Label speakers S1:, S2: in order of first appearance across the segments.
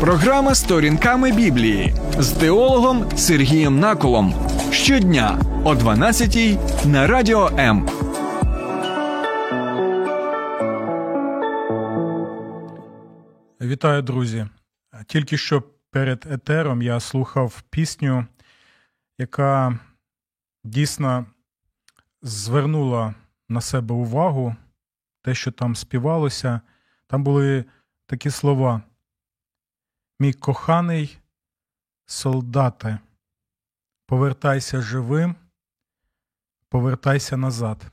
S1: Програма сторінками Біблії з теологом Сергієм Наколом. Щодня о 12-й на радіо М.
S2: Вітаю, друзі. Тільки що перед етером я слухав пісню, яка дійсно звернула на себе увагу, те, що там співалося. Там були такі слова. Мій коханий солдате, повертайся живим, повертайся назад.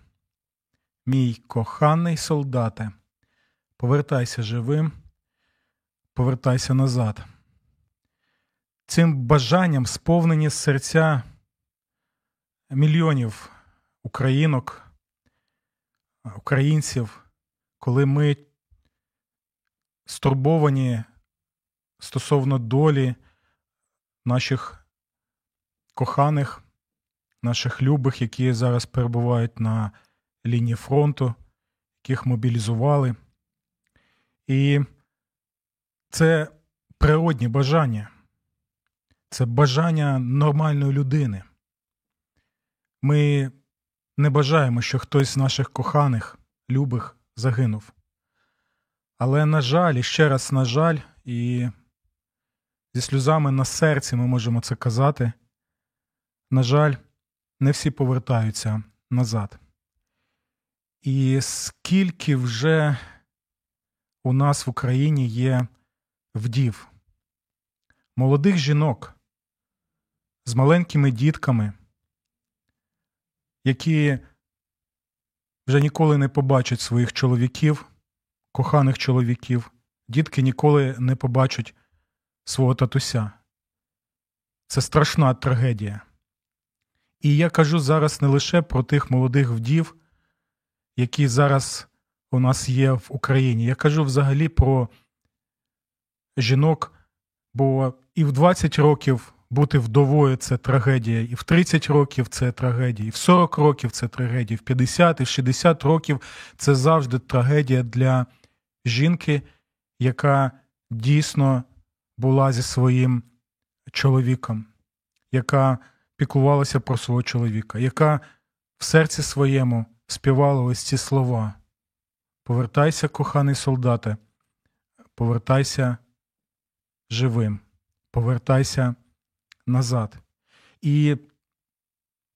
S2: Мій коханий солдате, повертайся живим, повертайся назад. Цим бажанням сповнені серця мільйонів українок, українців, коли ми стурбовані стосовно долі наших коханих, наших любих, які зараз перебувають на лінії фронту, яких мобілізували. І це природні бажання, це бажання нормальної людини. Ми не бажаємо, що хтось з наших коханих, любих загинув. Але, на жаль, і ще раз, на жаль, і зі сльозами на серці ми можемо це казати. На жаль, не всі повертаються назад. І скільки вже у нас в Україні є вдів, молодих жінок з маленькими дітками, які вже ніколи не побачать своїх чоловіків, коханих чоловіків, дітки ніколи не побачать свого татуся. Це страшна трагедія. І я кажу зараз не лише про тих молодих вдів, які зараз у нас є в Україні. Я кажу взагалі про жінок, бо і в 20 років бути вдовою це трагедія, і в 30 років це трагедія, і в 40 років це трагедія, і в 50, і в 60 років це завжди трагедія для жінки, яка дійсно була зі своїм чоловіком, яка піклувалася про свого чоловіка, яка в серці своєму співала ось ці слова. Повертайся, коханий солдате, повертайся живим, повертайся назад. І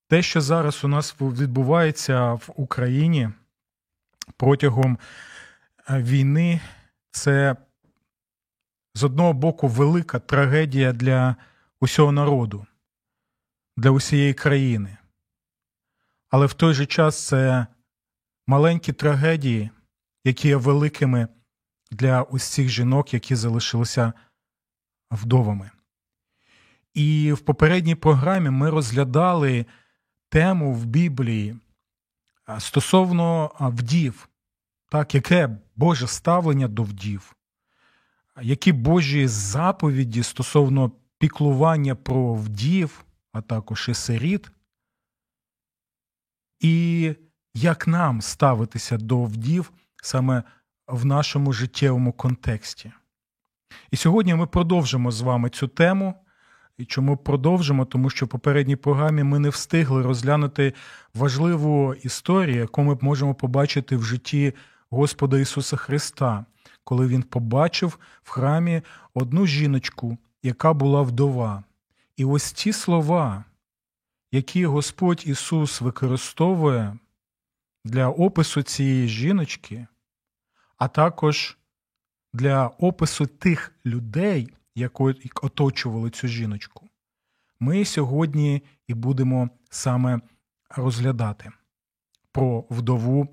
S2: те, що зараз у нас відбувається в Україні протягом війни, це з одного боку велика трагедія для усього народу, для усієї країни. Але в той же час це маленькі трагедії, які є великими для усіх жінок, які залишилися вдовами. І в попередній програмі ми розглядали тему в Біблії стосовно вдів, так, яке Боже ставлення до вдів, які Божі заповіді стосовно піклування про вдів, а також і сиріт, і як нам ставитися до вдів саме в нашому життєвому контексті. І сьогодні ми продовжимо з вами цю тему. І чому продовжимо? Тому що в попередній програмі ми не встигли розглянути важливу історію, яку ми можемо побачити в житті Господа Ісуса Христа, коли Він побачив в храмі одну жіночку, яка була вдова. І ось ті слова, які Господь Ісус використовує для опису цієї жіночки, а також для опису тих людей, які оточували цю жіночку, ми сьогодні і будемо саме розглядати про вдову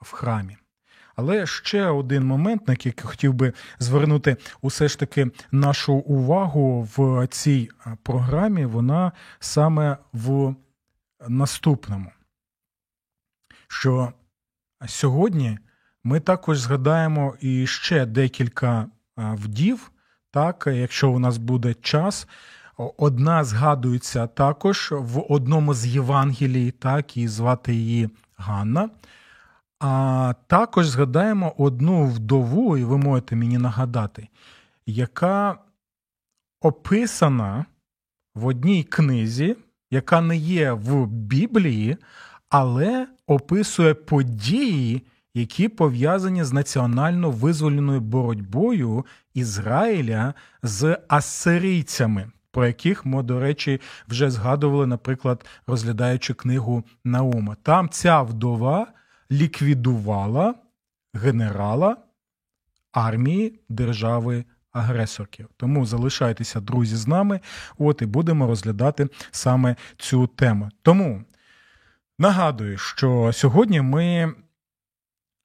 S2: в храмі. Але ще один момент, на який хотів би звернути усе ж таки нашу увагу в цій програмі, вона саме в наступному. Що сьогодні ми також згадаємо і ще декілька вдів, так, якщо у нас буде час. Одна згадується також в одному з Євангелій, так, і звати її Ганна. А також згадаємо одну вдову, і ви можете мені нагадати, яка описана в одній книзі, яка не є в Біблії, але описує події, які пов'язані з національно визвольною боротьбою Ізраїля з асирійцями, про яких ми, до речі, вже згадували, наприклад, розглядаючи книгу Наума. Там ця вдова ліквідувала генерала армії держави агресорків. Тому залишайтеся, друзі, з нами. От і будемо розглядати саме цю тему. Тому нагадую, що сьогодні ми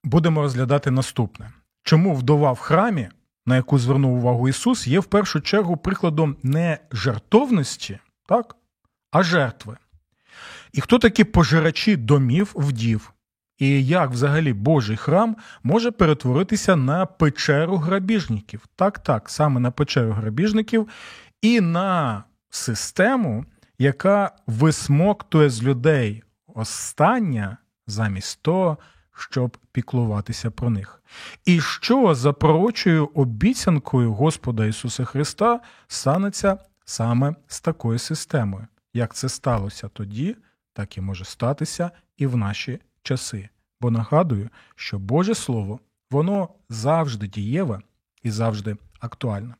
S2: будемо розглядати наступне: чому вдова в храмі, на яку звернув увагу Ісус, є в першу чергу прикладом не жартовності, так, а жертви. І хто такі пожирачі домів вдів? І як взагалі Божий храм може перетворитися на печеру грабіжників? Так, так, саме на печеру грабіжників і на систему, яка висмоктує з людей остання замість того, щоб піклуватися про них. І що за пророчою обіцянкою Господа Ісуса Христа станеться саме з такою системою? Як це сталося тоді, так і може статися і в наші часи. Бо нагадую, що Боже Слово, воно завжди дієве і завжди актуальне.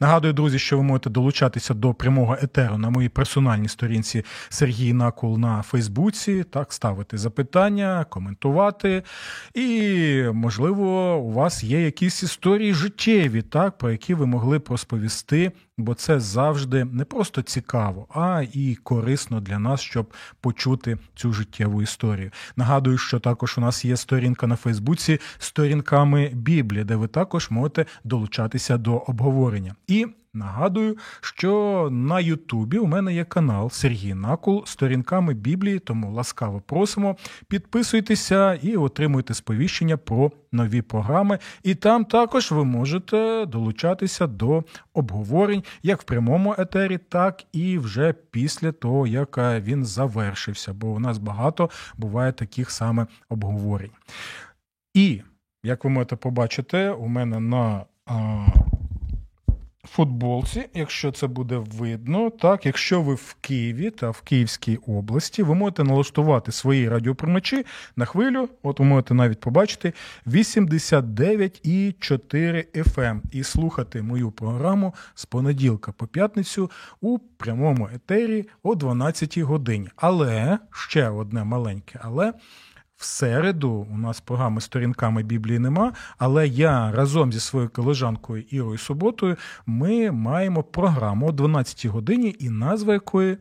S2: Нагадую, друзі, що ви можете долучатися до прямого етеру на моїй персональній сторінці Сергій Накул на Фейсбуці, так, ставити запитання, коментувати. І, можливо, у вас є якісь історії життєві, так, про які ви могли б розповісти, бо це завжди не просто цікаво, а і корисно для нас, щоб почути цю життєву історію. Нагадую, що також у нас є сторінка на Фейсбуці сторінками Біблії, де ви також можете долучатися до обговорення. І Нагадую, що на Ютубі у мене є канал Сергій Накул з сторінками Біблії, тому ласкаво просимо. Підписуйтеся і отримуйте сповіщення про нові програми. І там також ви можете долучатися до обговорень як в прямому етері, так і вже після того, як він завершився. Бо у нас багато буває таких саме обговорень. І як ви можете побачити, у мене на футболці, якщо це буде видно, так, якщо ви в Києві та в Київській області, ви можете налаштувати свої радіоприймачі на хвилю, от ви можете навіть побачити 89,4 FM і слухати мою програму з понеділка по п'ятницю у прямому етері о 12 годині. Але ще одне маленьке, але. В середу у нас програми сторінками Біблії нема, але я разом зі своєю колежанкою Ірою Суботою ми маємо програму о 12 годині, і назва якої